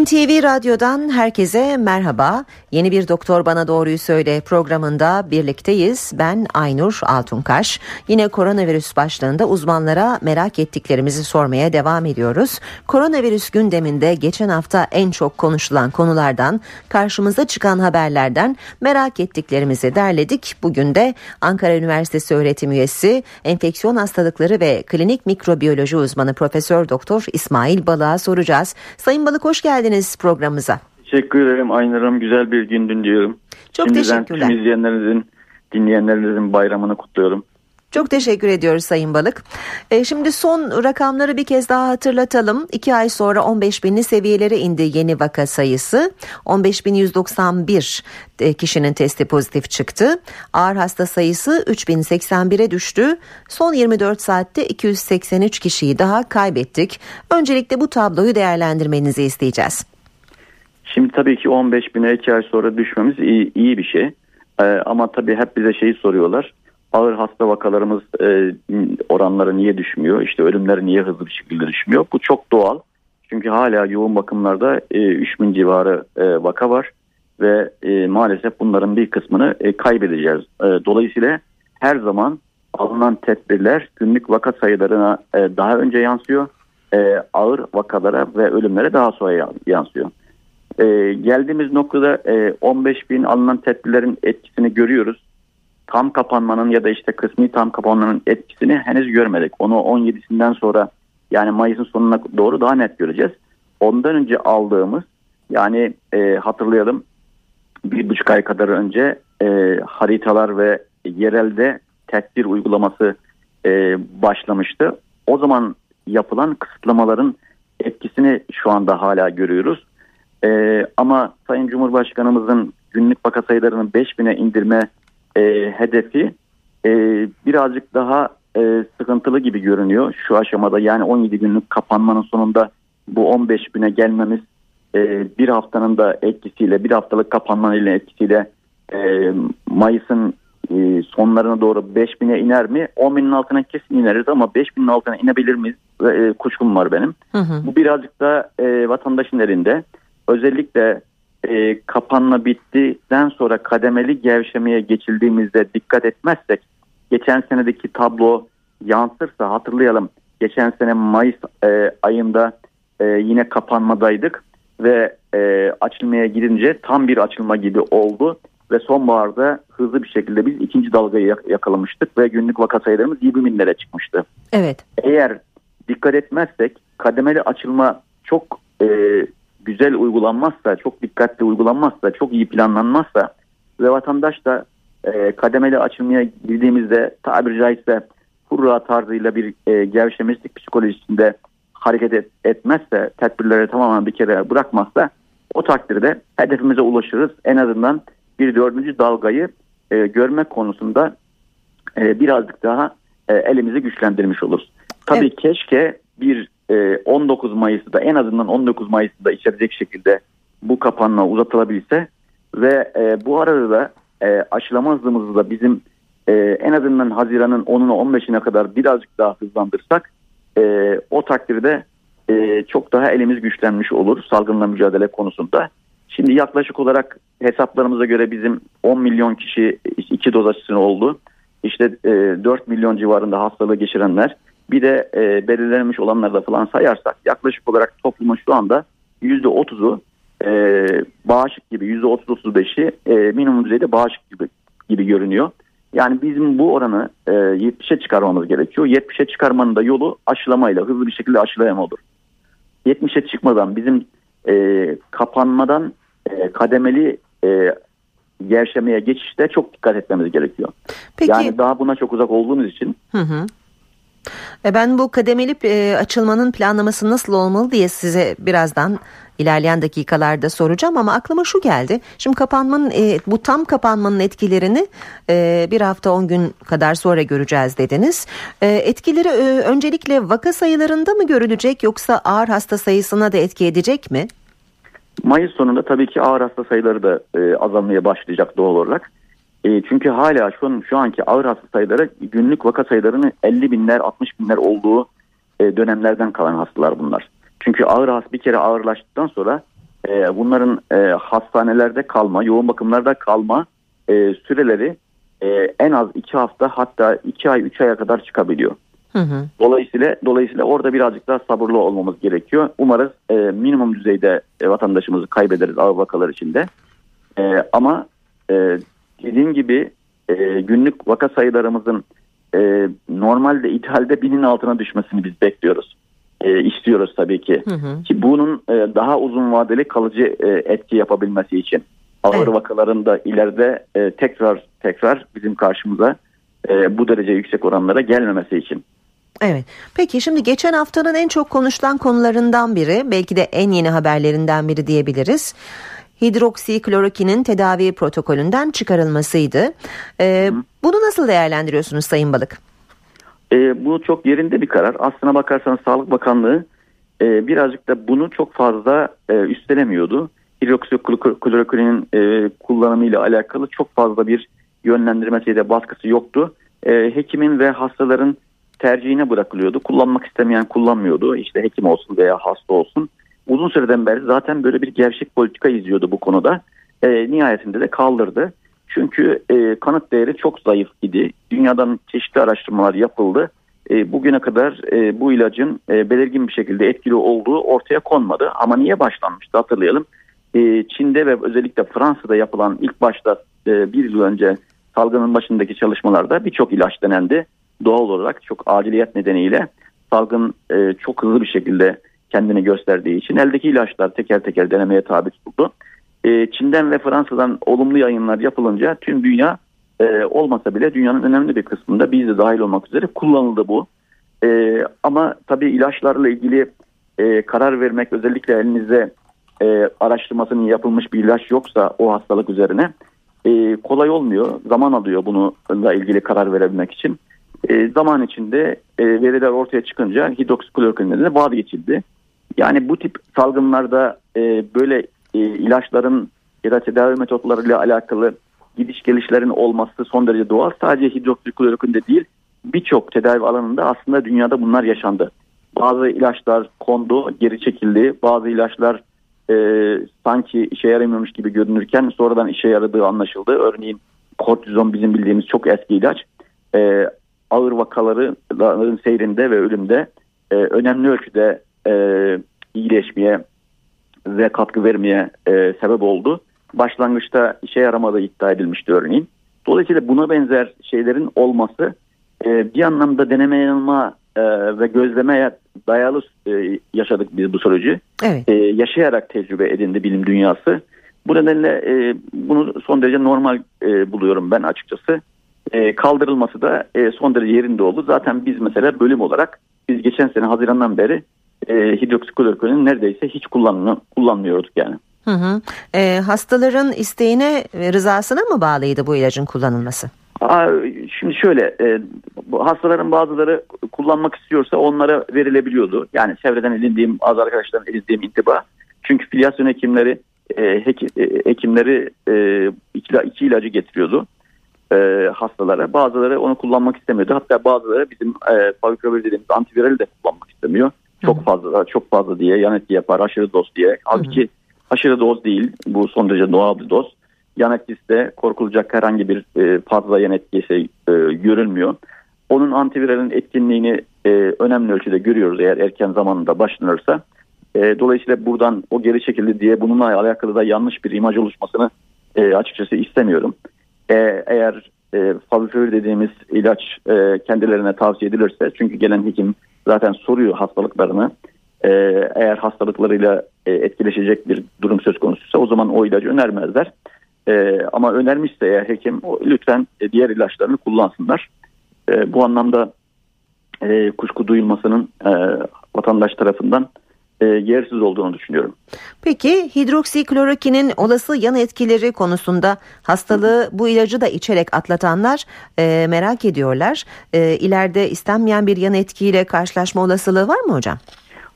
NTV Radyo'dan herkese merhaba. Yeni bir Doktor Bana Doğruyu Söyle programında birlikteyiz. Ben Aynur Altunkaş. Yine koronavirüs başlığında uzmanlara merak ettiklerimizi sormaya devam ediyoruz. Koronavirüs gündeminde geçen hafta en çok konuşulan konulardan, karşımıza çıkan haberlerden merak ettiklerimizi derledik. Bugün de Ankara Üniversitesi öğretim üyesi, enfeksiyon hastalıkları ve klinik mikrobiyoloji uzmanı Profesör Doktor İsmail Balık'a soracağız. Sayın Balık hoş geldiniz geldiniz programımıza. Teşekkür ederim Aynur Hanım. Güzel bir gündün diyorum. Çok Şimdiden teşekkürler. tüm izleyenlerinizin, dinleyenlerinizin bayramını kutluyorum. Çok teşekkür ediyoruz Sayın Balık. E, şimdi son rakamları bir kez daha hatırlatalım. İki ay sonra 15 binli seviyelere indi yeni vaka sayısı. 15.191 e, kişinin testi pozitif çıktı. Ağır hasta sayısı 3081'e düştü. Son 24 saatte 283 kişiyi daha kaybettik. Öncelikle bu tabloyu değerlendirmenizi isteyeceğiz. Şimdi tabii ki 15 bine iki ay sonra düşmemiz iyi, iyi bir şey. Ee, ama tabii hep bize şeyi soruyorlar ağır hasta vakalarımız e, oranları niye düşmüyor? İşte ölümler niye hızlı bir şekilde düşmüyor? Bu çok doğal. Çünkü hala yoğun bakımlarda e, 3000 civarı e, vaka var ve e, maalesef bunların bir kısmını e, kaybedeceğiz. E, dolayısıyla her zaman alınan tedbirler günlük vaka sayılarına e, daha önce yansıyor. E, ağır vakalara ve ölümlere daha sonra yansıyor. E, geldiğimiz noktada e, 15 bin alınan tedbirlerin etkisini görüyoruz tam kapanmanın ya da işte kısmi tam kapanmanın etkisini henüz görmedik. Onu 17'sinden sonra yani Mayıs'ın sonuna doğru daha net göreceğiz. Ondan önce aldığımız yani e, hatırlayalım bir buçuk ay kadar önce e, haritalar ve yerelde tedbir uygulaması e, başlamıştı. O zaman yapılan kısıtlamaların etkisini şu anda hala görüyoruz. E, ama Sayın Cumhurbaşkanımızın günlük vaka sayılarını 5000'e indirme e, hedefi e, birazcık daha e, sıkıntılı gibi görünüyor şu aşamada. Yani 17 günlük kapanmanın sonunda bu 15 güne gelmemiz e, bir haftanın da etkisiyle bir haftalık kapanmanın etkisiyle e, Mayıs'ın e, sonlarına doğru 5 bine iner mi? 10 binin altına kesin ineriz ama 5 binin altına inebilir miyiz? E, kuşkum var benim. Hı hı. Bu birazcık da e, vatandaşın elinde. Özellikle e, kapanma bittikten sonra kademeli gevşemeye geçildiğimizde dikkat etmezsek geçen senedeki tablo yansırsa hatırlayalım geçen sene Mayıs e, ayında e, yine kapanmadaydık ve e, açılmaya gidince tam bir açılma gibi oldu ve sonbaharda hızlı bir şekilde biz ikinci dalgayı yakalamıştık ve günlük vaka sayılarımız 20 binlere çıkmıştı. Evet. Eğer dikkat etmezsek kademeli açılma çok e, güzel uygulanmazsa, çok dikkatli uygulanmazsa, çok iyi planlanmazsa ve vatandaş da e, kademeli açılmaya girdiğimizde tabiri caizse hurra tarzıyla bir e, gevşemezlik psikolojisinde hareket et, etmezse, tedbirleri tamamen bir kere bırakmazsa o takdirde hedefimize ulaşırız. En azından bir dördüncü dalgayı e, görmek konusunda e, birazcık daha e, elimizi güçlendirmiş oluruz. Tabii evet. keşke bir 19 e, Mayıs'ta en azından 19 Mayıs'ta içerecek şekilde bu kapanma uzatılabilse ve e, bu arada da e, aşılama hızımızı da bizim en azından Haziran'ın 10'una 15'ine kadar birazcık daha hızlandırsak o takdirde çok daha elimiz güçlenmiş olur salgınla mücadele konusunda. Şimdi yaklaşık olarak hesaplarımıza göre bizim 10 milyon kişi iki doz aşısını oldu. İşte e, 4 milyon civarında hastalığı geçirenler bir de e, belirlenmiş olanları da falan sayarsak yaklaşık olarak toplumun şu anda %30'u e, bağışık gibi %30-35'i e, minimum düzeyde bağışık gibi, gibi görünüyor. Yani bizim bu oranı e, 70'e çıkarmamız gerekiyor. 70'e çıkarmanın da yolu aşılamayla hızlı bir şekilde aşılayama olur. 70'e çıkmadan bizim e, kapanmadan e, kademeli e, gevşemeye geçişte çok dikkat etmemiz gerekiyor. Peki. Yani daha buna çok uzak olduğumuz için hı hı. E, ben bu kademeli e, açılmanın planlaması nasıl olmalı diye size birazdan ilerleyen dakikalarda soracağım ama aklıma şu geldi. Şimdi kapanmanın e, bu tam kapanmanın etkilerini bir hafta 10 gün kadar sonra göreceğiz dediniz. Etkileri öncelikle vaka sayılarında mı görülecek yoksa ağır hasta sayısına da etki edecek mi? Mayıs sonunda tabii ki ağır hasta sayıları da azalmaya başlayacak doğal olarak. E, çünkü hala şu, şu anki ağır hasta sayıları günlük vaka sayılarının 50 binler 60 binler olduğu e, dönemlerden kalan hastalar bunlar. Çünkü ağır hasta bir kere ağırlaştıktan sonra e, bunların e, hastanelerde kalma, yoğun bakımlarda kalma e, süreleri e, en az 2 hafta hatta 2 ay 3 aya kadar çıkabiliyor. Hı hı. Dolayısıyla dolayısıyla orada birazcık daha sabırlı olmamız gerekiyor. Umarız e, minimum düzeyde e, vatandaşımızı kaybederiz ağır vakalar içinde. E, ama e, dediğim gibi e, günlük vaka sayılarımızın e, normalde idealde binin altına düşmesini biz bekliyoruz. E, istiyoruz tabii ki. Hı hı. Ki bunun e, daha uzun vadeli kalıcı e, etki yapabilmesi için. Ağır evet. vakaların da ileride e, tekrar tekrar bizim karşımıza e, bu derece yüksek oranlara gelmemesi için. Evet. Peki şimdi geçen haftanın en çok konuşulan konularından biri, belki de en yeni haberlerinden biri diyebiliriz. Hidroksiklorokinin tedavi protokolünden çıkarılmasıydı. Ee, bunu nasıl değerlendiriyorsunuz Sayın Balık? Ee, bu çok yerinde bir karar. Aslına bakarsanız Sağlık Bakanlığı e, birazcık da bunu çok fazla e, üstelemiyordu. Hidroksiklorokinin e, kullanımıyla alakalı çok fazla bir yönlendirmesi da baskısı yoktu. E, hekimin ve hastaların tercihine bırakılıyordu. Kullanmak istemeyen kullanmıyordu. İşte hekim olsun veya hasta olsun. Uzun süreden beri zaten böyle bir gevşek politika izliyordu bu konuda. E, nihayetinde de kaldırdı. Çünkü e, kanıt değeri çok zayıf idi. Dünyadan çeşitli araştırmalar yapıldı. E, bugüne kadar e, bu ilacın e, belirgin bir şekilde etkili olduğu ortaya konmadı. Ama niye başlanmıştı hatırlayalım. E, Çin'de ve özellikle Fransa'da yapılan ilk başta e, bir yıl önce salgının başındaki çalışmalarda birçok ilaç denendi doğal olarak çok aciliyet nedeniyle salgın e, çok hızlı bir şekilde kendini gösterdiği için eldeki ilaçlar teker teker denemeye tabi tutuldu. E, Çin'den ve Fransa'dan olumlu yayınlar yapılınca tüm dünya e, olmasa bile dünyanın önemli bir kısmında biz de dahil olmak üzere kullanıldı bu. E, ama tabii ilaçlarla ilgili karar vermek özellikle elinizde araştırmasının yapılmış bir ilaç yoksa o hastalık üzerine kolay olmuyor. Zaman alıyor bununla ilgili karar verebilmek için. Zaman içinde veriler ortaya çıkınca hidroksiklorokinden vazgeçildi. Yani bu tip salgınlarda e, böyle e, ilaçların ya da tedavi metotlarıyla alakalı gidiş gelişlerin olması son derece doğal. Sadece hidroksiklorokinde değil birçok tedavi alanında aslında dünyada bunlar yaşandı. Bazı ilaçlar kondu, geri çekildi. Bazı ilaçlar e, sanki işe yaramıyormuş gibi görünürken sonradan işe yaradığı anlaşıldı. Örneğin kortizon bizim bildiğimiz çok eski ilaç. E, ağır vakaların seyrinde ve ölümde e, önemli ölçüde e, iyileşmeye ve katkı vermeye e, sebep oldu. Başlangıçta işe yaramadığı iddia edilmişti örneğin. Dolayısıyla buna benzer şeylerin olması e, bir anlamda deneme yanılma e, ve gözlemeye dayalı e, yaşadık biz bu süreci. Evet. E, yaşayarak tecrübe edindi bilim dünyası. Bu nedenle e, bunu son derece normal e, buluyorum ben açıkçası e, kaldırılması da e, son derece yerinde oldu. Zaten biz mesela bölüm olarak biz geçen sene Haziran'dan beri e, hidroksiklorokwinin neredeyse hiç kullanmıyorduk yani. Hı hı. E, hastaların isteğine rızasına mı bağlıydı bu ilacın kullanılması? Aa, şimdi şöyle e, hastaların bazıları kullanmak istiyorsa onlara verilebiliyordu. Yani çevreden edindiğim az arkadaşlardan edindiğim intiba. Çünkü filyasyon hekimleri e, hek, e, hekimleri e, iki, iki ilacı getiriyordu e, hastalara. Bazıları onu kullanmak istemiyordu. Hatta bazıları bizim e, dediğimiz antivirali de kullanmak istemiyor. Çok fazla çok fazla diye yan etki yapar aşırı doz diye. Halbuki aşırı doz değil bu son derece doğal bir doz. Yan etkisi de korkulacak herhangi bir e, fazla yan etkisi e, görülmüyor. Onun antiviralin etkinliğini e, önemli ölçüde görüyoruz eğer erken zamanında başlanırsa. E, dolayısıyla buradan o geri çekildi diye bununla alakalı da yanlış bir imaj oluşmasını e, açıkçası istemiyorum. E, eğer e, favipiravir dediğimiz ilaç e, kendilerine tavsiye edilirse çünkü gelen hekim zaten soruyor hastalıklarını. E, eğer hastalıklarıyla e, etkileşecek bir durum söz konusuysa o zaman o ilacı önermezler. E, ama önermişse eğer hekim lütfen e, diğer ilaçlarını kullansınlar. E, bu anlamda e, kuşku duyulmasının vatandaş tarafından e, yersiz olduğunu düşünüyorum. Peki hidroksiklorokinin olası yan etkileri konusunda hastalığı bu ilacı da içerek atlatanlar e, merak ediyorlar. E, ileride istenmeyen bir yan etkiyle karşılaşma olasılığı var mı hocam?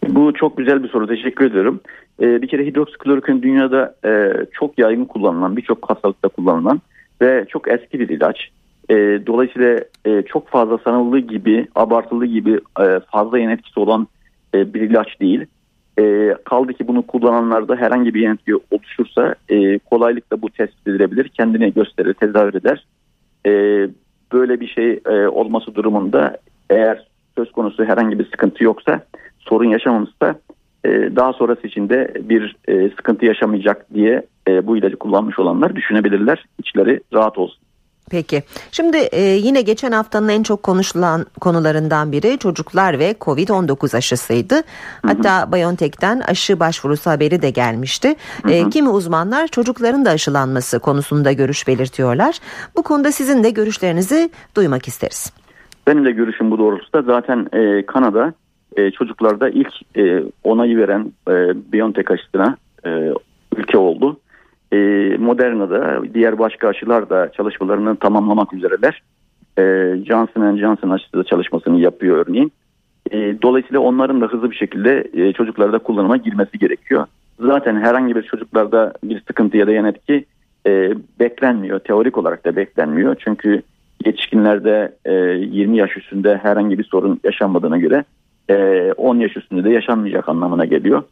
Bu çok güzel bir soru. Teşekkür ediyorum. E, bir kere hidroksiklorokin dünyada e, çok yaygın kullanılan, birçok hastalıkta kullanılan ve çok eski bir ilaç. E, dolayısıyla e, çok fazla sanıldığı gibi, abartıldığı gibi e, fazla yan etkisi olan e, bir ilaç değil. E, kaldı ki bunu kullananlarda herhangi bir yan etki oluşursa e, kolaylıkla bu tespit edilebilir, kendini gösterir, tezahür eder. E, böyle bir şey e, olması durumunda eğer söz konusu herhangi bir sıkıntı yoksa, sorun yaşamamışsa e, daha sonrası için de bir e, sıkıntı yaşamayacak diye e, bu ilacı kullanmış olanlar düşünebilirler. İçleri rahat olsun. Peki. Şimdi e, yine geçen haftanın en çok konuşulan konularından biri çocuklar ve Covid-19 aşısıydı. Hatta hı hı. BioNTech'ten aşı başvurusu haberi de gelmişti. Hı e, hı. E, kimi uzmanlar çocukların da aşılanması konusunda görüş belirtiyorlar. Bu konuda sizin de görüşlerinizi duymak isteriz. Benim de görüşüm bu doğrultuda. Zaten e, Kanada e, çocuklarda ilk e, onayı veren e, BioNTech aşısına e, ülke oldu. E, Moderna'da diğer başka aşılar da çalışmalarını tamamlamak üzereler. E, Johnson Johnson aşısı da çalışmasını yapıyor örneğin. E, dolayısıyla onların da hızlı bir şekilde e, çocuklarda kullanıma girmesi gerekiyor. Zaten herhangi bir çocuklarda bir sıkıntı ya da yan etki e, beklenmiyor. Teorik olarak da beklenmiyor. Çünkü yetişkinlerde e, 20 yaş üstünde herhangi bir sorun yaşanmadığına göre e, 10 yaş üstünde de yaşanmayacak anlamına geliyor.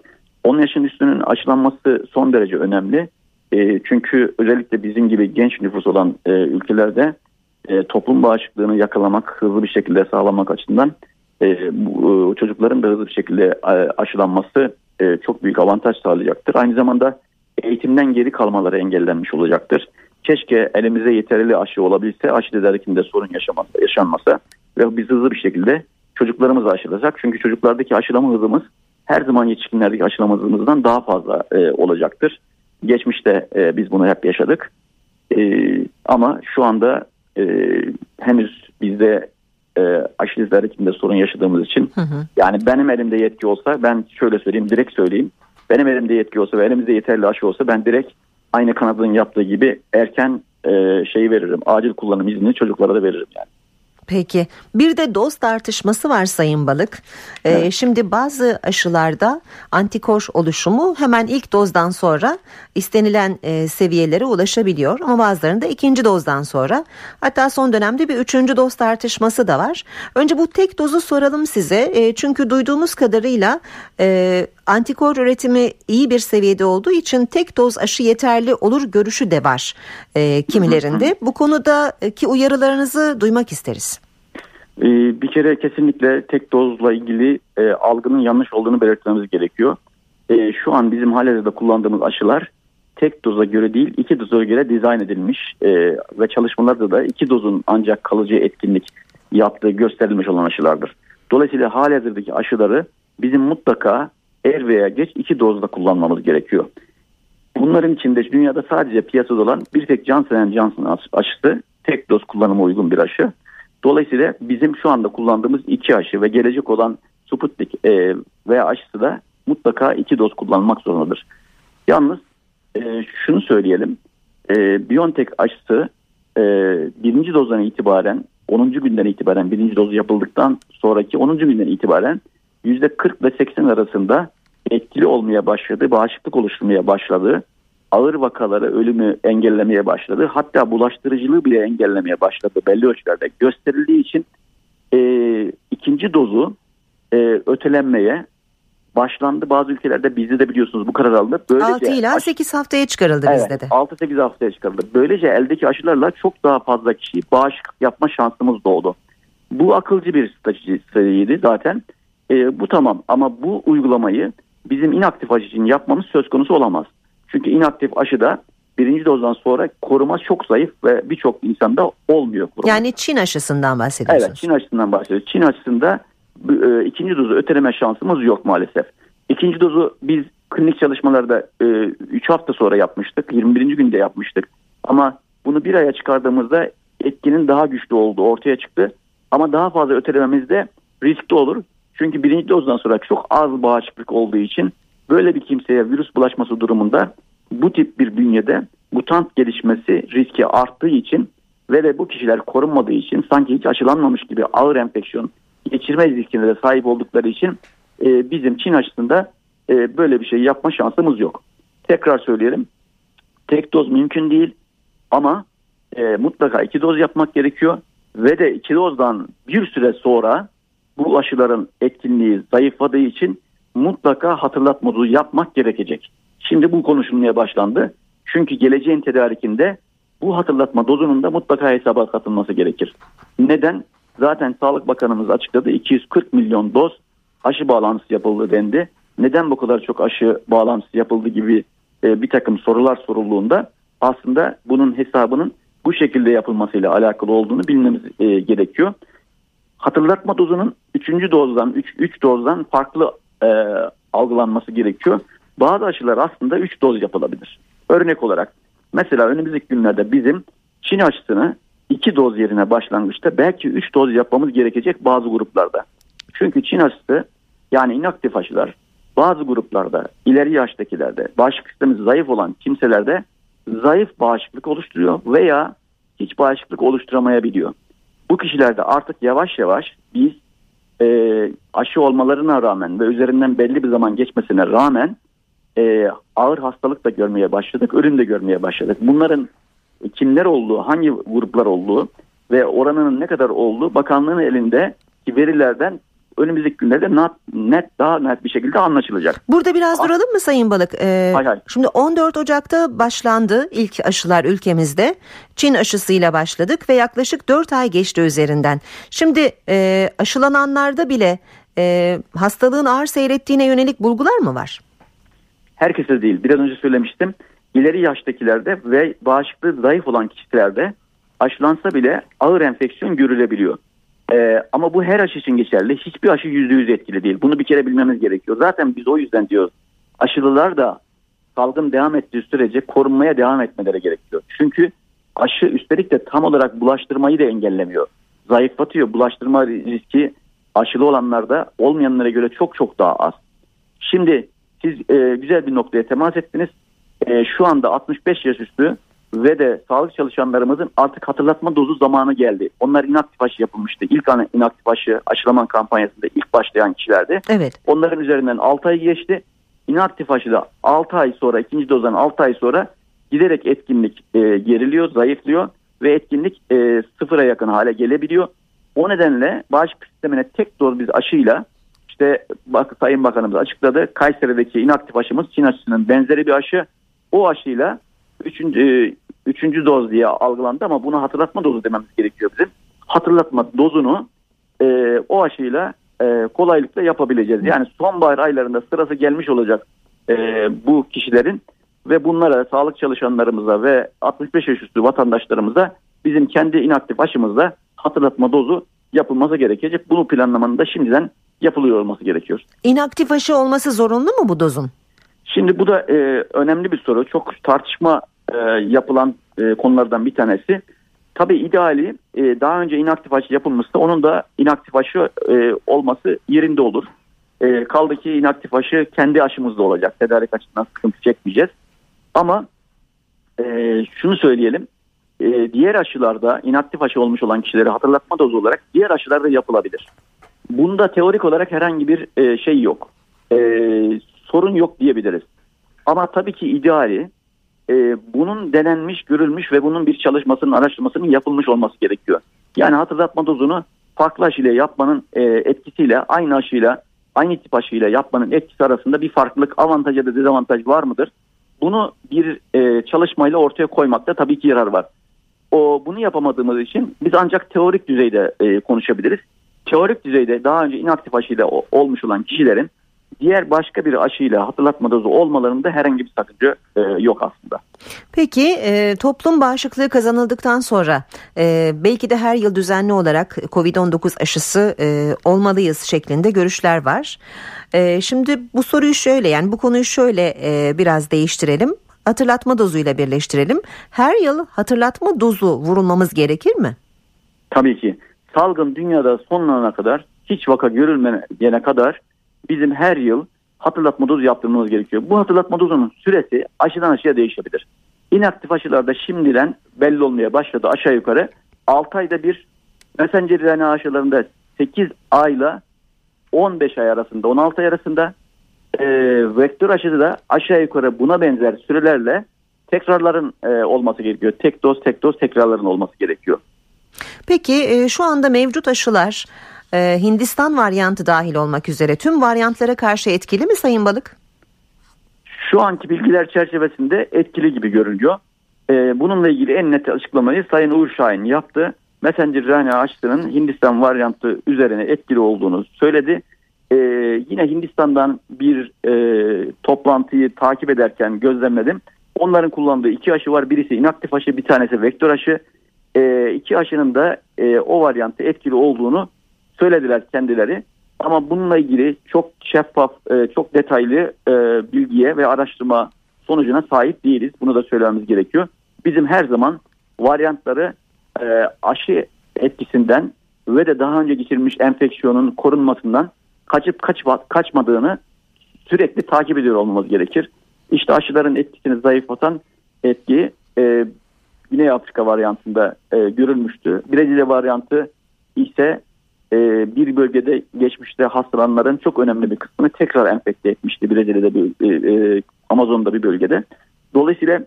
10 yaşın üstünün aşılanması son derece önemli. E, çünkü özellikle bizim gibi genç nüfus olan e, ülkelerde e, toplum bağışıklığını yakalamak, hızlı bir şekilde sağlamak açısından bu, çocukların da hızlı bir şekilde aşılanması çok büyük avantaj sağlayacaktır. Aynı zamanda eğitimden geri kalmaları engellenmiş olacaktır. Keşke elimizde yeterli aşı olabilse, aşı tedarikinde sorun yaşamasa, yaşanmasa ve biz hızlı bir şekilde çocuklarımızı aşılasak. Çünkü çocuklardaki aşılama hızımız her zaman yetişkinlerdeki aşılama hızımızdan daha fazla olacaktır. Geçmişte e, biz bunu hep yaşadık. E, ama şu anda e, henüz bizde e, aşı tedarikinde sorun yaşadığımız için hı hı. yani benim elimde yetki olsa ben şöyle söyleyeyim direkt söyleyeyim. Benim elimde yetki olsa ve elimizde yeterli aşı olsa ben direkt aynı Kanada'nın yaptığı gibi erken e, şeyi veririm. Acil kullanım izni çocuklara da veririm yani. Peki bir de doz tartışması var Sayın Balık. Ee, evet. Şimdi bazı aşılarda antikor oluşumu hemen ilk dozdan sonra istenilen e, seviyelere ulaşabiliyor. Ama bazılarında ikinci dozdan sonra hatta son dönemde bir üçüncü doz tartışması da var. Önce bu tek dozu soralım size. E, çünkü duyduğumuz kadarıyla e, antikor üretimi iyi bir seviyede olduğu için tek doz aşı yeterli olur görüşü de var e, kimilerinde. Bu konudaki uyarılarınızı duymak isteriz. E, bir kere kesinlikle tek dozla ilgili e, algının yanlış olduğunu belirtmemiz gerekiyor. E, şu an bizim halihazırda kullandığımız aşılar tek doza göre değil iki doza göre dizayn edilmiş e, ve çalışmalarda da iki dozun ancak kalıcı etkinlik yaptığı gösterilmiş olan aşılardır. Dolayısıyla halihazırdaki aşıları bizim mutlaka er veya geç iki dozda kullanmamız gerekiyor. Bunların içinde dünyada sadece piyasada olan bir tek Johnson Johnson aşısı tek doz kullanıma uygun bir aşı. Dolayısıyla bizim şu anda kullandığımız iki aşı ve gelecek olan Sputnik e, veya aşısı da mutlaka iki doz kullanmak zorundadır. Yalnız e, şunu söyleyelim. E, BioNTech aşısı e, birinci dozdan itibaren 10. günden itibaren birinci doz yapıldıktan sonraki 10. günden itibaren %40 ve 80 arasında etkili olmaya başladı, bağışıklık oluşturmaya başladı. Ağır vakaları, ölümü engellemeye başladı. Hatta bulaştırıcılığı bile engellemeye başladı belli ölçülerde. Gösterildiği için e, ikinci dozu e, ötelenmeye başlandı. Bazı ülkelerde bizde de biliyorsunuz bu karar alındı. Böylece 6 ila 8 haftaya çıkarıldı evet, bizde de. 6-8 haftaya çıkarıldı. Böylece eldeki aşılarla çok daha fazla kişiyi bağışıklık yapma şansımız doğdu. Bu akılcı bir stratejiydi zaten. E, bu tamam ama bu uygulamayı bizim inaktif aşı için yapmamız söz konusu olamaz. Çünkü inaktif aşıda birinci dozdan sonra koruma çok zayıf ve birçok insanda olmuyor koruma. Yani Çin aşısından bahsediyorsunuz. Evet Çin aşısından bahsediyoruz. Çin aşısında e, ikinci dozu öteleme şansımız yok maalesef. İkinci dozu biz klinik çalışmalarda 3 e, hafta sonra yapmıştık. 21. günde yapmıştık. Ama bunu bir aya çıkardığımızda etkinin daha güçlü olduğu ortaya çıktı. Ama daha fazla ötelememiz de riskli olur. Çünkü birinci dozdan sonra çok az bağışıklık olduğu için böyle bir kimseye virüs bulaşması durumunda bu tip bir bünyede mutant gelişmesi riski arttığı için ve de bu kişiler korunmadığı için sanki hiç aşılanmamış gibi ağır enfeksiyon geçirme riskine de sahip oldukları için e, bizim Çin aşısında e, böyle bir şey yapma şansımız yok. Tekrar söyleyelim tek doz mümkün değil ama e, mutlaka iki doz yapmak gerekiyor ve de iki dozdan bir süre sonra bu aşıların etkinliği zayıfladığı için mutlaka hatırlatma dozu yapmak gerekecek. Şimdi bu konuşulmaya başlandı. Çünkü geleceğin tedarikinde bu hatırlatma dozunun da mutlaka hesaba katılması gerekir. Neden? Zaten Sağlık Bakanımız açıkladı 240 milyon doz aşı bağlantısı yapıldı dendi. Neden bu kadar çok aşı bağlantısı yapıldı gibi e, bir takım sorular sorulduğunda aslında bunun hesabının bu şekilde yapılmasıyla alakalı olduğunu bilmemiz e, gerekiyor. Hatırlatma dozunun 3. dozdan 3 3 dozdan farklı e, algılanması gerekiyor. Bazı aşılar aslında 3 doz yapılabilir. Örnek olarak mesela önümüzdeki günlerde bizim Çin aşısını 2 doz yerine başlangıçta belki 3 doz yapmamız gerekecek bazı gruplarda. Çünkü Çin aşısı yani inaktif aşılar bazı gruplarda ileri yaştakilerde bağışıklık sistemi zayıf olan kimselerde zayıf bağışıklık oluşturuyor veya hiç bağışıklık oluşturamayabiliyor. Bu kişilerde artık yavaş yavaş biz e, aşı olmalarına rağmen ve üzerinden belli bir zaman geçmesine rağmen e, ağır hastalık da görmeye başladık, ölüm de görmeye başladık. Bunların kimler olduğu, hangi gruplar olduğu ve oranının ne kadar olduğu bakanlığın elinde verilerden önümüzdeki günlerde net daha net bir şekilde anlaşılacak. Burada biraz ah. duralım mı Sayın Balık? Ee, hay hay. Şimdi 14 Ocak'ta başlandı ilk aşılar ülkemizde. Çin aşısıyla başladık ve yaklaşık 4 ay geçti üzerinden. Şimdi e, aşılananlarda bile e, hastalığın ağır seyrettiğine yönelik bulgular mı var? Herkese değil. Biraz önce söylemiştim. İleri yaştakilerde ve bağışıklığı zayıf olan kişilerde aşılansa bile ağır enfeksiyon görülebiliyor. Ee, ama bu her aşı için geçerli. Hiçbir aşı yüzde yüz etkili değil. Bunu bir kere bilmemiz gerekiyor. Zaten biz o yüzden diyoruz. Aşılılar da salgın devam ettiği sürece korunmaya devam etmeleri gerekiyor. Çünkü aşı üstelik de tam olarak bulaştırmayı da engellemiyor. Zayıflatıyor. Bulaştırma riski aşılı olanlarda olmayanlara göre çok çok daha az. Şimdi siz e, güzel bir noktaya temas ettiniz. E, şu anda 65 yaş üstü ve de sağlık çalışanlarımızın artık hatırlatma dozu zamanı geldi. Onlar inaktif aşı yapılmıştı. İlk an inaktif aşı aşılaman kampanyasında ilk başlayan kişilerdi. Evet. Onların üzerinden 6 ay geçti. İnaktif aşıda 6 ay sonra ikinci dozdan 6 ay sonra giderek etkinlik e, geriliyor, zayıflıyor ve etkinlik e, sıfıra yakın hale gelebiliyor. O nedenle bağışıklık sistemine tek doz bir aşıyla işte bak, Sayın Bakanımız açıkladı. Kayseri'deki inaktif aşımız Çin aşısının benzeri bir aşı. O aşıyla üçüncü, üçüncü doz diye algılandı ama bunu hatırlatma dozu dememiz gerekiyor bizim. Hatırlatma dozunu e, o aşıyla e, kolaylıkla yapabileceğiz. Yani sonbahar aylarında sırası gelmiş olacak e, bu kişilerin ve bunlara sağlık çalışanlarımıza ve 65 yaş üstü vatandaşlarımıza bizim kendi inaktif aşımızla hatırlatma dozu yapılması gerekecek. Bunu planlamanın da şimdiden yapılıyor olması gerekiyor. İnaktif aşı olması zorunlu mu bu dozun? Şimdi bu da e, önemli bir soru. Çok tartışma e, yapılan e, konulardan bir tanesi. Tabii ideali e, daha önce inaktif aşı yapılmışsa onun da inaktif aşı e, olması yerinde olur. E, kaldı ki inaktif aşı kendi aşımızda olacak. Tedarik açısından sıkıntı çekmeyeceğiz. Ama e, şunu söyleyelim. E, diğer aşılarda inaktif aşı olmuş olan kişilere hatırlatma dozu olarak diğer aşılarda yapılabilir. Bunda teorik olarak herhangi bir e, şey yok. E, sorun yok diyebiliriz. Ama tabii ki ideali e, bunun denenmiş, görülmüş ve bunun bir çalışmasının, araştırmasının yapılmış olması gerekiyor. Yani hatırlatma dozunu farklı aşıyla yapmanın e, etkisiyle aynı aşıyla, aynı tip aşıyla yapmanın etkisi arasında bir farklılık, avantaj ya da dezavantaj var mıdır? Bunu bir e, çalışmayla ortaya koymakta tabii ki yarar var. O bunu yapamadığımız için biz ancak teorik düzeyde e, konuşabiliriz. Teorik düzeyde daha önce inaktif aşıyla olmuş olan kişilerin diğer başka bir aşıyla hatırlatma dozu olmalarında herhangi bir sakınca e, yok aslında. Peki e, toplum bağışıklığı kazanıldıktan sonra e, belki de her yıl düzenli olarak COVID-19 aşısı e, olmalıyız şeklinde görüşler var. E, şimdi bu soruyu şöyle yani bu konuyu şöyle e, biraz değiştirelim. Hatırlatma dozuyla birleştirelim. Her yıl hatırlatma dozu vurulmamız gerekir mi? Tabii ki. Salgın dünyada sonlanana kadar hiç vaka görülmeyene kadar bizim her yıl hatırlatma dozu yaptırmamız gerekiyor. Bu hatırlatma dozunun süresi aşıdan aşıya değişebilir. İnaktif aşılarda şimdiden belli olmaya başladı aşağı yukarı 6 ayda bir messenger RNA aşılarında 8 ayla 15 ay arasında 16 ay arasında e, vektör aşıda da aşağı yukarı buna benzer sürelerle tekrarların e, olması gerekiyor. Tek doz tek doz tekrarların olması gerekiyor. Peki e, şu anda mevcut aşılar e, Hindistan varyantı dahil olmak üzere tüm varyantlara karşı etkili mi Sayın Balık? Şu anki bilgiler çerçevesinde etkili gibi görünüyor. E, bununla ilgili en net açıklamayı Sayın Uğur Şahin yaptı. Messenger RNA aşısının Hindistan varyantı üzerine etkili olduğunu söyledi. Ee, yine Hindistan'dan bir e, toplantıyı takip ederken gözlemledim. Onların kullandığı iki aşı var. Birisi inaktif aşı, bir tanesi vektör aşı. E, iki aşının da e, o varyantı etkili olduğunu söylediler kendileri. Ama bununla ilgili çok şeffaf, e, çok detaylı e, bilgiye ve araştırma sonucuna sahip değiliz. Bunu da söylememiz gerekiyor. Bizim her zaman varyantları e, aşı etkisinden ve de daha önce geçirmiş enfeksiyonun korunmasından kaçıp kaç, kaçmadığını sürekli takip ediyor olmamız gerekir. İşte aşıların etkisini zayıflatan etki e, Güney Afrika varyantında e, görülmüştü. Brezilya varyantı ise e, bir bölgede geçmişte hastalananların çok önemli bir kısmını tekrar enfekte etmişti Brezilya'da bir, e, e, Amazon'da bir bölgede. Dolayısıyla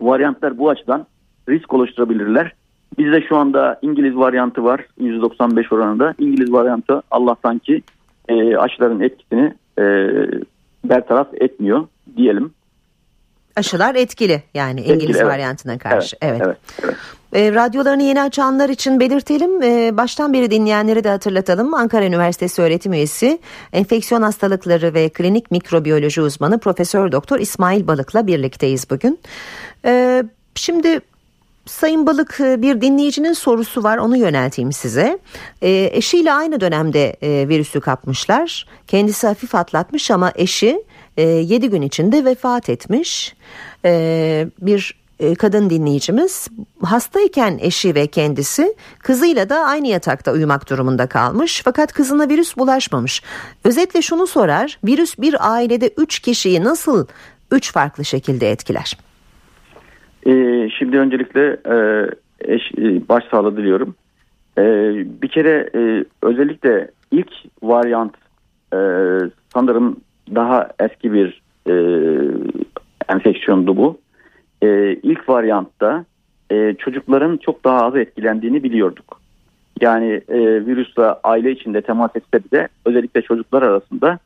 varyantlar bu açıdan risk oluşturabilirler. Bizde şu anda İngiliz varyantı var %95 oranında. İngiliz varyantı Allah'tan ki e, aşıların etkisini e, bertaraf etmiyor diyelim. Aşılar etkili yani etkili, İngiliz evet. varyantına karşı. Evet. evet. evet, E, radyolarını yeni açanlar için belirtelim. E, baştan beri dinleyenleri de hatırlatalım. Ankara Üniversitesi öğretim üyesi, enfeksiyon hastalıkları ve klinik mikrobiyoloji uzmanı Profesör Doktor İsmail Balık'la birlikteyiz bugün. E, şimdi Sayın Balık e, bir dinleyicinin sorusu var onu yönelteyim size. E, eşiyle aynı dönemde e, virüsü kapmışlar. Kendisi hafif atlatmış ama eşi e, 7 gün içinde vefat etmiş. E, bir kadın dinleyicimiz hastayken eşi ve kendisi kızıyla da aynı yatakta uyumak durumunda kalmış fakat kızına virüs bulaşmamış. Özetle şunu sorar virüs bir ailede 3 kişiyi nasıl 3 farklı şekilde etkiler? E, şimdi öncelikle e, eş, e, başsağlığı diliyorum. E, bir kere e, özellikle ilk varyant e, sanırım daha eski bir e, enfeksiyondu bu. E, ilk varyantta e, çocukların çok daha az etkilendiğini biliyorduk. Yani e, virüsle aile içinde temas etse de özellikle çocuklar arasında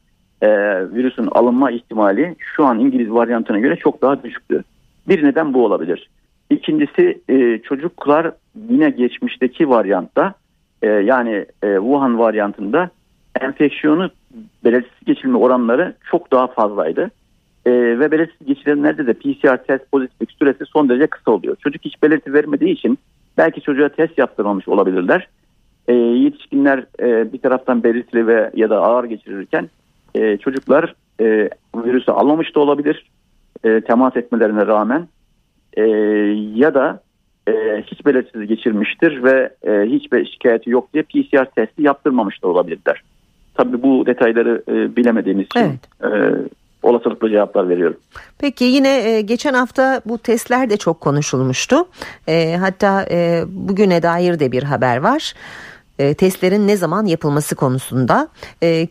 e, virüsün alınma ihtimali şu an İngiliz varyantına göre çok daha düşüktü. Bir neden bu olabilir. İkincisi e, çocuklar yine geçmişteki varyantta e, yani e, Wuhan varyantında enfeksiyonu belirsiz geçirme oranları çok daha fazlaydı. E, ve belirsiz geçirenlerde de PCR test pozitiflik süresi son derece kısa oluyor. Çocuk hiç belirti vermediği için belki çocuğa test yaptırmamış olabilirler. E, yetişkinler e, bir taraftan belirtili ve ya da ağır geçirirken e, çocuklar e, virüsü almamış da olabilir e, temas etmelerine rağmen e, ya da e, hiç belirsiz geçirmiştir ve e, hiç şikayeti yok diye PCR testi yaptırmamış da olabilirler. Tabii bu detayları e, bilemediğimiz için evet. e, olasılıklı cevaplar veriyorum. Peki yine e, geçen hafta bu testler de çok konuşulmuştu. E, hatta e, bugüne dair de bir haber var. Testlerin ne zaman yapılması konusunda.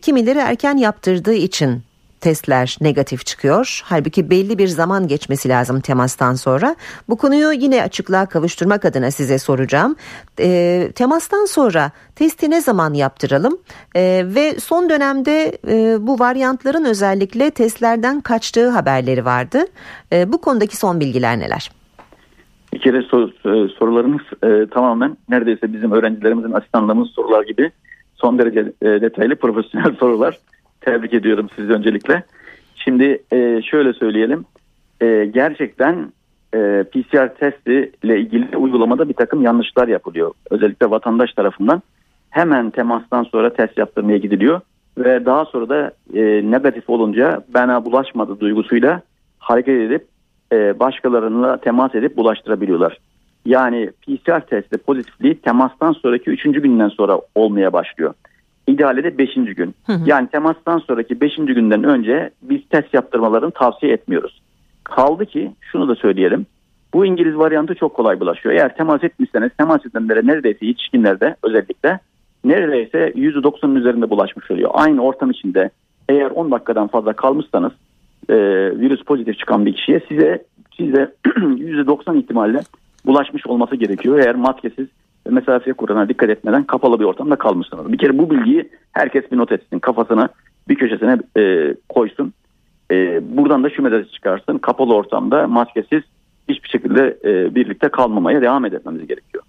Kimileri erken yaptırdığı için testler negatif çıkıyor. Halbuki belli bir zaman geçmesi lazım temastan sonra. Bu konuyu yine açıklığa kavuşturmak adına size soracağım. E, temastan sonra testi ne zaman yaptıralım? E, ve son dönemde e, bu varyantların özellikle testlerden kaçtığı haberleri vardı. E, bu konudaki son bilgiler neler? Bir kere sor, e, sorularımız e, tamamen neredeyse bizim öğrencilerimizin asistanlığımız sorular gibi son derece e, detaylı profesyonel sorular. Tebrik ediyorum sizi öncelikle. Şimdi e, şöyle söyleyelim. E, gerçekten e, PCR testi ile ilgili uygulamada bir takım yanlışlar yapılıyor. Özellikle vatandaş tarafından hemen temastan sonra test yaptırmaya gidiliyor. Ve daha sonra da e, negatif olunca bana bulaşmadı duygusuyla hareket edip e, başkalarına temas edip bulaştırabiliyorlar. Yani PCR testi pozitifliği temastan sonraki 3. günden sonra olmaya başlıyor. İdealde de 5. gün. Hı hı. Yani temastan sonraki 5. günden önce biz test yaptırmalarını tavsiye etmiyoruz. Kaldı ki şunu da söyleyelim. Bu İngiliz varyantı çok kolay bulaşıyor. Eğer temas etmişseniz temas edenlere neredeyse yetişkinlerde özellikle neredeyse %90'ın üzerinde bulaşmış oluyor. Aynı ortam içinde eğer 10 dakikadan fazla kalmışsanız e, virüs pozitif çıkan bir kişiye size size %90 ihtimalle bulaşmış olması gerekiyor. Eğer maskesiz mesafeye kurana dikkat etmeden kapalı bir ortamda kalmışsınız. Bir kere bu bilgiyi herkes bir not etsin. Kafasına bir köşesine e, koysun. E, buradan da şu mesajı çıkarsın. Kapalı ortamda maskesiz hiçbir şekilde e, birlikte kalmamaya devam etmemiz gerekiyor.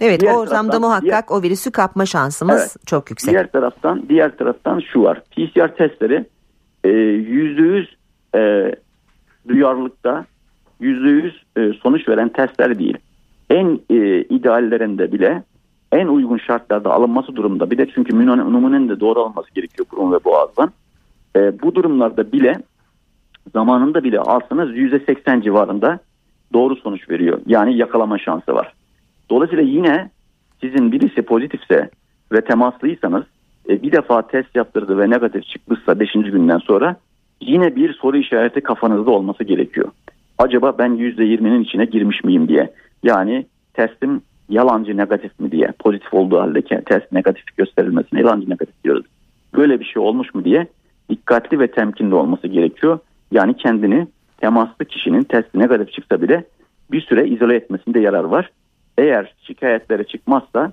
Evet diğer o ortamda muhakkak diğer, o virüsü kapma şansımız evet, çok yüksek. Diğer taraftan diğer taraftan şu var. PCR testleri yüzde yüz e, duyarlılıkta yüzde yüz e, sonuç veren testler değil. En e, ideallerinde bile en uygun şartlarda alınması durumda bir de çünkü numunenin de doğru alınması gerekiyor burun ve boğazdan. E, bu durumlarda bile zamanında bile alsanız yüzde seksen civarında doğru sonuç veriyor. Yani yakalama şansı var. Dolayısıyla yine sizin birisi pozitifse ve temaslıysanız e, bir defa test yaptırdı ve negatif çıkmışsa 5. günden sonra yine bir soru işareti kafanızda olması gerekiyor. Acaba ben %20'nin içine girmiş miyim diye. Yani testim yalancı negatif mi diye pozitif olduğu halde test negatif gösterilmesine yalancı negatif diyoruz. Böyle bir şey olmuş mu diye dikkatli ve temkinli olması gerekiyor. Yani kendini temaslı kişinin testi negatif çıksa bile bir süre izole etmesinde yarar var. Eğer şikayetlere çıkmazsa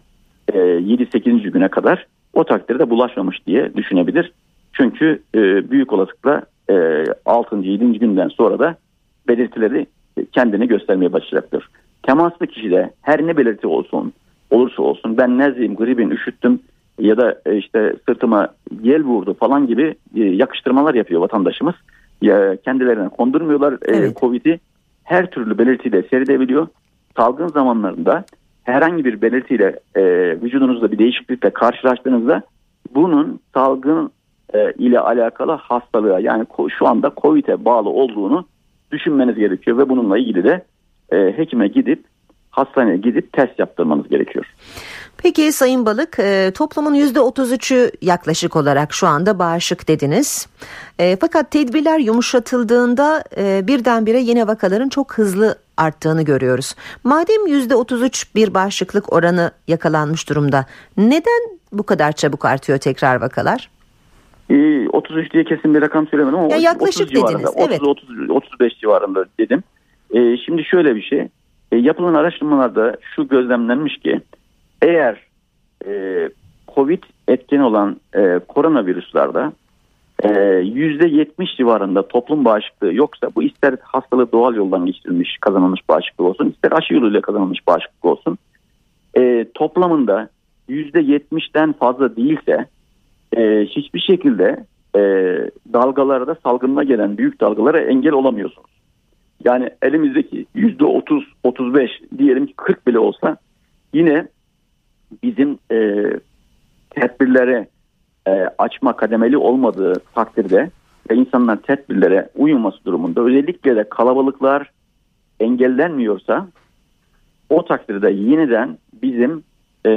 7-8. E, güne kadar o takdirde bulaşmamış diye düşünebilir. Çünkü e, büyük olasılıkla 6. 7. günden sonra da belirtileri kendini göstermeye başlayacaktır. Temaslı kişide her ne belirti olsun olursa olsun ben nezleyim, gribin, üşüttüm ya da e, işte sırtıma yel vurdu falan gibi yakıştırmalar yapıyor vatandaşımız. Kendilerine kondurmuyorlar evet. Covid'i her türlü belirtiyle seyredebiliyor. Salgın zamanlarında herhangi bir belirtiyle e, vücudunuzda bir değişiklikle karşılaştığınızda bunun salgın e, ile alakalı hastalığa yani şu anda COVID'e bağlı olduğunu düşünmeniz gerekiyor ve bununla ilgili de e, hekime gidip hastaneye gidip test yaptırmanız gerekiyor. Peki Sayın Balık e, toplumun %33'ü yaklaşık olarak şu anda bağışık dediniz. E, fakat tedbirler yumuşatıldığında e, birdenbire yine vakaların çok hızlı arttığını görüyoruz. Madem %33 bir bağışıklık oranı yakalanmış durumda neden bu kadar çabuk artıyor tekrar vakalar? 33 diye kesin bir rakam söylemedim ama ya yaklaşık 30 dediniz. Civarında, evet. 30, 30, 35 civarında dedim. Şimdi şöyle bir şey. yapılan araştırmalarda şu gözlemlenmiş ki eğer e, Covid etken olan e, koronavirüslerde yüzde 70 civarında toplum bağışıklığı yoksa bu ister hastalığı doğal yoldan geçirilmiş kazanılmış bağışıklık olsun ister aşı yoluyla kazanılmış bağışıklık olsun e, toplamında %70'den fazla değilse e, hiçbir şekilde e, dalgalarda salgınına gelen büyük dalgalara engel olamıyorsunuz. Yani elimizdeki %30-35 diyelim ki 40 bile olsa yine bizim e, tedbirlere e, açma kademeli olmadığı takdirde ve insanlar tedbirlere uyuması durumunda özellikle de kalabalıklar engellenmiyorsa o takdirde yeniden bizim e,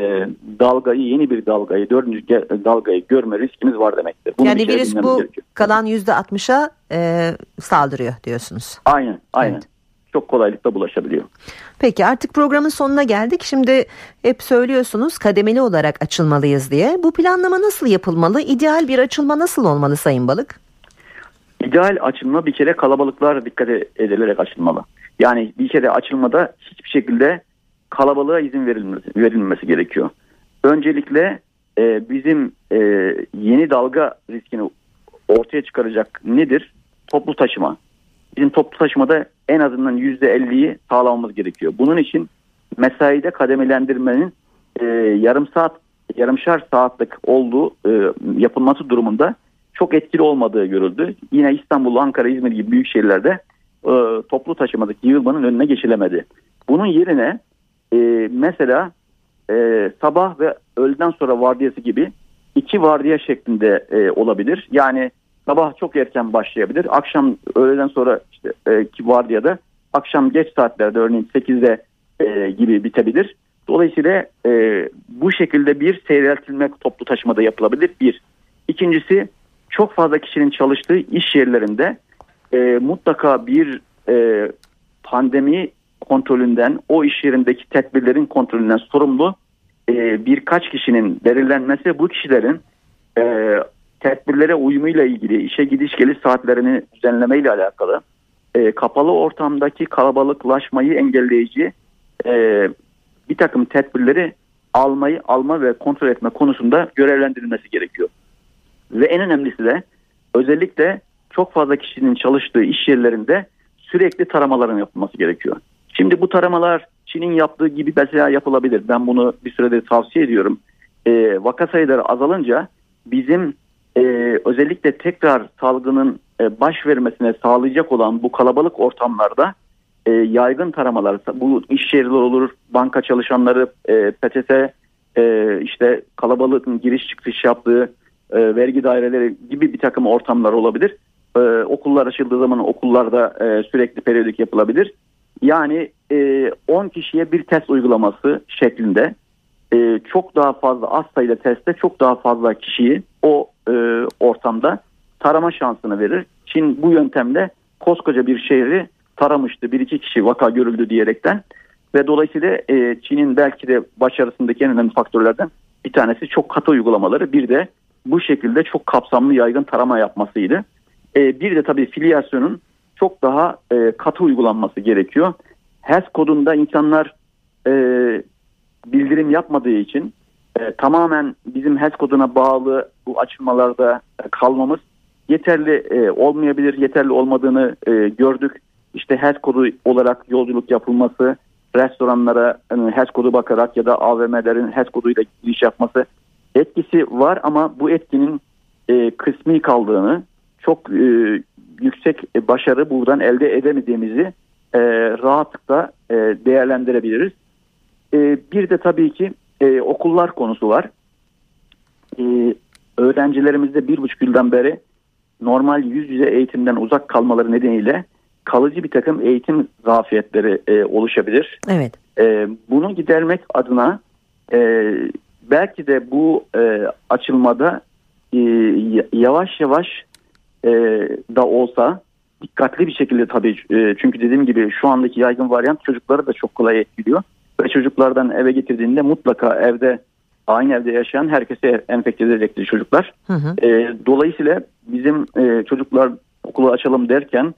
dalgayı yeni bir dalgayı dördüncü dalgayı görme riskimiz var demektir. Bunu yani virüs bu gerekiyor. kalan yüzde altmışa e, saldırıyor diyorsunuz. Aynen aynen. Evet çok kolaylıkla bulaşabiliyor. Peki artık programın sonuna geldik. Şimdi hep söylüyorsunuz kademeli olarak açılmalıyız diye. Bu planlama nasıl yapılmalı? İdeal bir açılma nasıl olmalı Sayın Balık? İdeal açılma bir kere kalabalıklar dikkat edilerek açılmalı. Yani bir kere açılmada hiçbir şekilde kalabalığa izin verilmesi, verilmesi gerekiyor. Öncelikle e, bizim e, yeni dalga riskini ortaya çıkaracak nedir? Toplu taşıma bizim toplu taşımada en azından %50'yi sağlamamız gerekiyor. Bunun için mesaide kademelendirmenin e, yarım saat, yarımşar saatlik olduğu e, yapılması durumunda çok etkili olmadığı görüldü. Yine İstanbul, Ankara, İzmir gibi büyük şehirlerde e, toplu taşımadaki yığılmanın önüne geçilemedi. Bunun yerine e, mesela e, sabah ve öğleden sonra vardiyası gibi iki vardiya şeklinde e, olabilir. Yani sabah çok erken başlayabilir. Akşam öğleden sonra işte e, ki vardiyada akşam geç saatlerde örneğin 8'de e, gibi bitebilir. Dolayısıyla e, bu şekilde bir seyreltilme toplu taşımada yapılabilir. Bir. İkincisi çok fazla kişinin çalıştığı iş yerlerinde e, mutlaka bir e, pandemi kontrolünden o iş yerindeki tedbirlerin kontrolünden sorumlu e, birkaç kişinin belirlenmesi bu kişilerin e, tedbirlere uyumuyla ilgili işe gidiş geliş saatlerini düzenleme ile alakalı e, kapalı ortamdaki kalabalıklaşmayı engelleyici e, bir takım tedbirleri almayı alma ve kontrol etme konusunda görevlendirilmesi gerekiyor. Ve en önemlisi de özellikle çok fazla kişinin çalıştığı iş yerlerinde sürekli taramaların yapılması gerekiyor. Şimdi bu taramalar Çin'in yaptığı gibi mesela yapılabilir. Ben bunu bir süredir tavsiye ediyorum. E, vaka sayıları azalınca bizim e, özellikle tekrar salgının e, baş vermesine sağlayacak olan bu kalabalık ortamlarda e, yaygın taramalar, bu iş yerleri olur, banka çalışanları, e, PTT, e, işte kalabalığın giriş çıkış yaptığı e, vergi daireleri gibi bir takım ortamlar olabilir. E, okullar açıldığı zaman okullarda e, sürekli periyodik yapılabilir. Yani e, 10 kişiye bir test uygulaması şeklinde e, çok daha fazla az sayıda testte çok daha fazla kişiyi o e, ortamda tarama şansını verir. Çin bu yöntemle koskoca bir şehri taramıştı. Bir iki kişi vaka görüldü diyerekten ve dolayısıyla e, Çin'in belki de başarısındaki en önemli faktörlerden bir tanesi çok katı uygulamaları. Bir de bu şekilde çok kapsamlı yaygın tarama yapmasıydı. E, bir de tabii filyasyonun çok daha e, katı uygulanması gerekiyor. HES kodunda insanlar e, bildirim yapmadığı için e, tamamen bizim HES koduna bağlı bu açılmalarda e, kalmamız yeterli e, olmayabilir. Yeterli olmadığını e, gördük. İşte HES kodu olarak yolculuk yapılması, restoranlara yani HES kodu bakarak ya da AVM'lerin HES koduyla giriş yapması etkisi var ama bu etkinin e, kısmi kaldığını çok e, yüksek başarı buradan elde edemediğimizi e, rahatlıkla e, değerlendirebiliriz. E, bir de tabii ki e, okullar konusu var. E, öğrencilerimizde bir buçuk yıldan beri normal yüz yüze eğitimden uzak kalmaları nedeniyle kalıcı bir takım eğitim zafiyetleri e, oluşabilir. Evet. E, bunu gidermek adına e, belki de bu e, açılmada e, yavaş yavaş e, da olsa dikkatli bir şekilde tabii e, çünkü dediğim gibi şu andaki yaygın varyant çocukları da çok kolay etkiliyor ve çocuklardan eve getirdiğinde mutlaka evde aynı evde yaşayan herkese enfekte edecektir çocuklar. Hı hı. E, dolayısıyla bizim e, çocuklar okulu açalım derken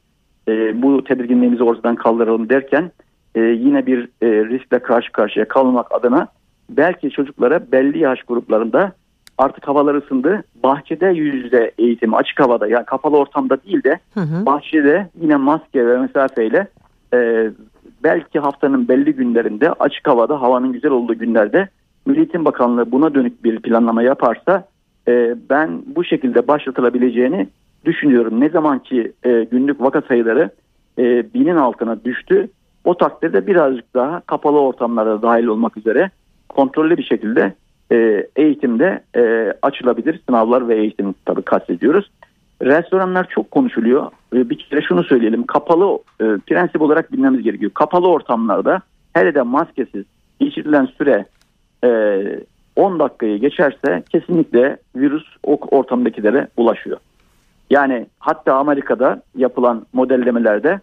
e, bu tedirginliğimizi ortadan kaldıralım derken e, yine bir e, riskle karşı karşıya kalmak adına belki çocuklara belli yaş gruplarında artık havalar ısındı. Bahçede yüzde eğitimi açık havada yani kapalı ortamda değil de hı hı. bahçede yine maske ve mesafeyle e, belki haftanın belli günlerinde açık havada havanın güzel olduğu günlerde Milli Eğitim Bakanlığı buna dönük bir planlama yaparsa e, ben bu şekilde başlatılabileceğini düşünüyorum. Ne zaman ki e, günlük vaka sayıları e, binin altına düştü o takdirde birazcık daha kapalı ortamlarda dahil olmak üzere kontrollü bir şekilde e, eğitimde e, açılabilir. Sınavlar ve eğitim tabii kastediyoruz. Restoranlar çok konuşuluyor. E, bir kere şunu söyleyelim. Kapalı e, prensip olarak bilmemiz gerekiyor. Kapalı ortamlarda hele de maskesiz geçirilen süre e, 10 dakikayı geçerse kesinlikle virüs o ortamdakilere ulaşıyor. Yani hatta Amerika'da yapılan modellemelerde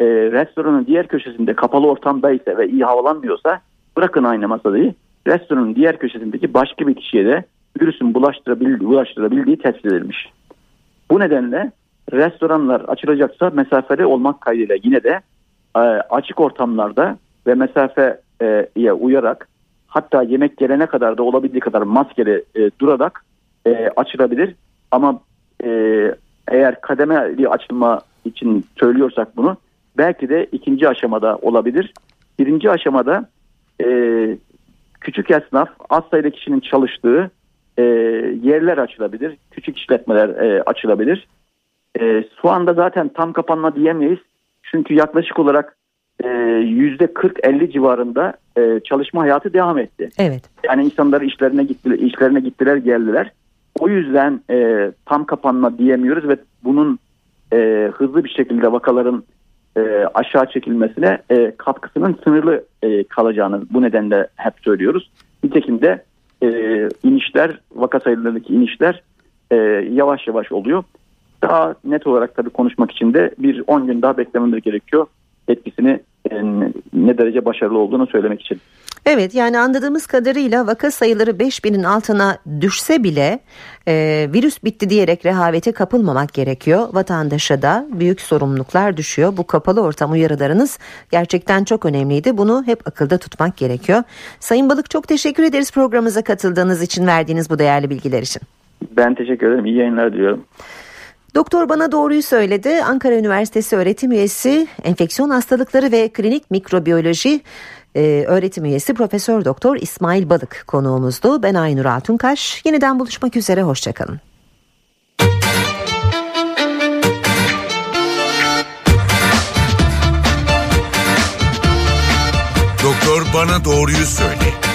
e, restoranın diğer köşesinde kapalı ortamdaysa ve iyi havalanmıyorsa bırakın aynı masayı restoranın diğer köşesindeki başka bir kişiye de virüsün bulaştırabildiği, bulaştırabildiği tespit edilmiş. Bu nedenle restoranlar açılacaksa mesafeli olmak kaydıyla yine de e, açık ortamlarda ve mesafeye uyarak hatta yemek gelene kadar da olabildiği kadar maskeli e, durarak e, açılabilir. Ama e, eğer kademeli açılma için söylüyorsak bunu belki de ikinci aşamada olabilir. Birinci aşamada küçük esnaf az sayıda kişinin çalıştığı e, yerler açılabilir. Küçük işletmeler e, açılabilir. E, şu anda zaten tam kapanma diyemeyiz. Çünkü yaklaşık olarak e, yüzde 40-50 civarında e, çalışma hayatı devam etti. Evet. Yani insanlar işlerine gittiler, işlerine gittiler geldiler. O yüzden e, tam kapanma diyemiyoruz ve bunun e, hızlı bir şekilde vakaların e, aşağı çekilmesine e, katkısının sınırlı e, kalacağını bu nedenle hep söylüyoruz. Nitekim de e, inişler, vaka sayılarındaki inişler e, yavaş yavaş oluyor. Daha net olarak tabii konuşmak için de bir 10 gün daha beklememiz gerekiyor etkisini ne derece başarılı olduğunu söylemek için. Evet yani anladığımız kadarıyla vaka sayıları 5000'in altına düşse bile e, virüs bitti diyerek rehavete kapılmamak gerekiyor. Vatandaşa da büyük sorumluluklar düşüyor. Bu kapalı ortam uyarılarınız gerçekten çok önemliydi. Bunu hep akılda tutmak gerekiyor. Sayın Balık çok teşekkür ederiz programımıza katıldığınız için verdiğiniz bu değerli bilgiler için. Ben teşekkür ederim. İyi yayınlar diliyorum. Doktor bana doğruyu söyledi. Ankara Üniversitesi öğretim üyesi, enfeksiyon hastalıkları ve klinik mikrobiyoloji e, öğretim üyesi Profesör Doktor İsmail Balık konuğumuzdu. Ben Aynur Altunkaş. Yeniden buluşmak üzere. Hoşçakalın. Doktor bana doğruyu söyle.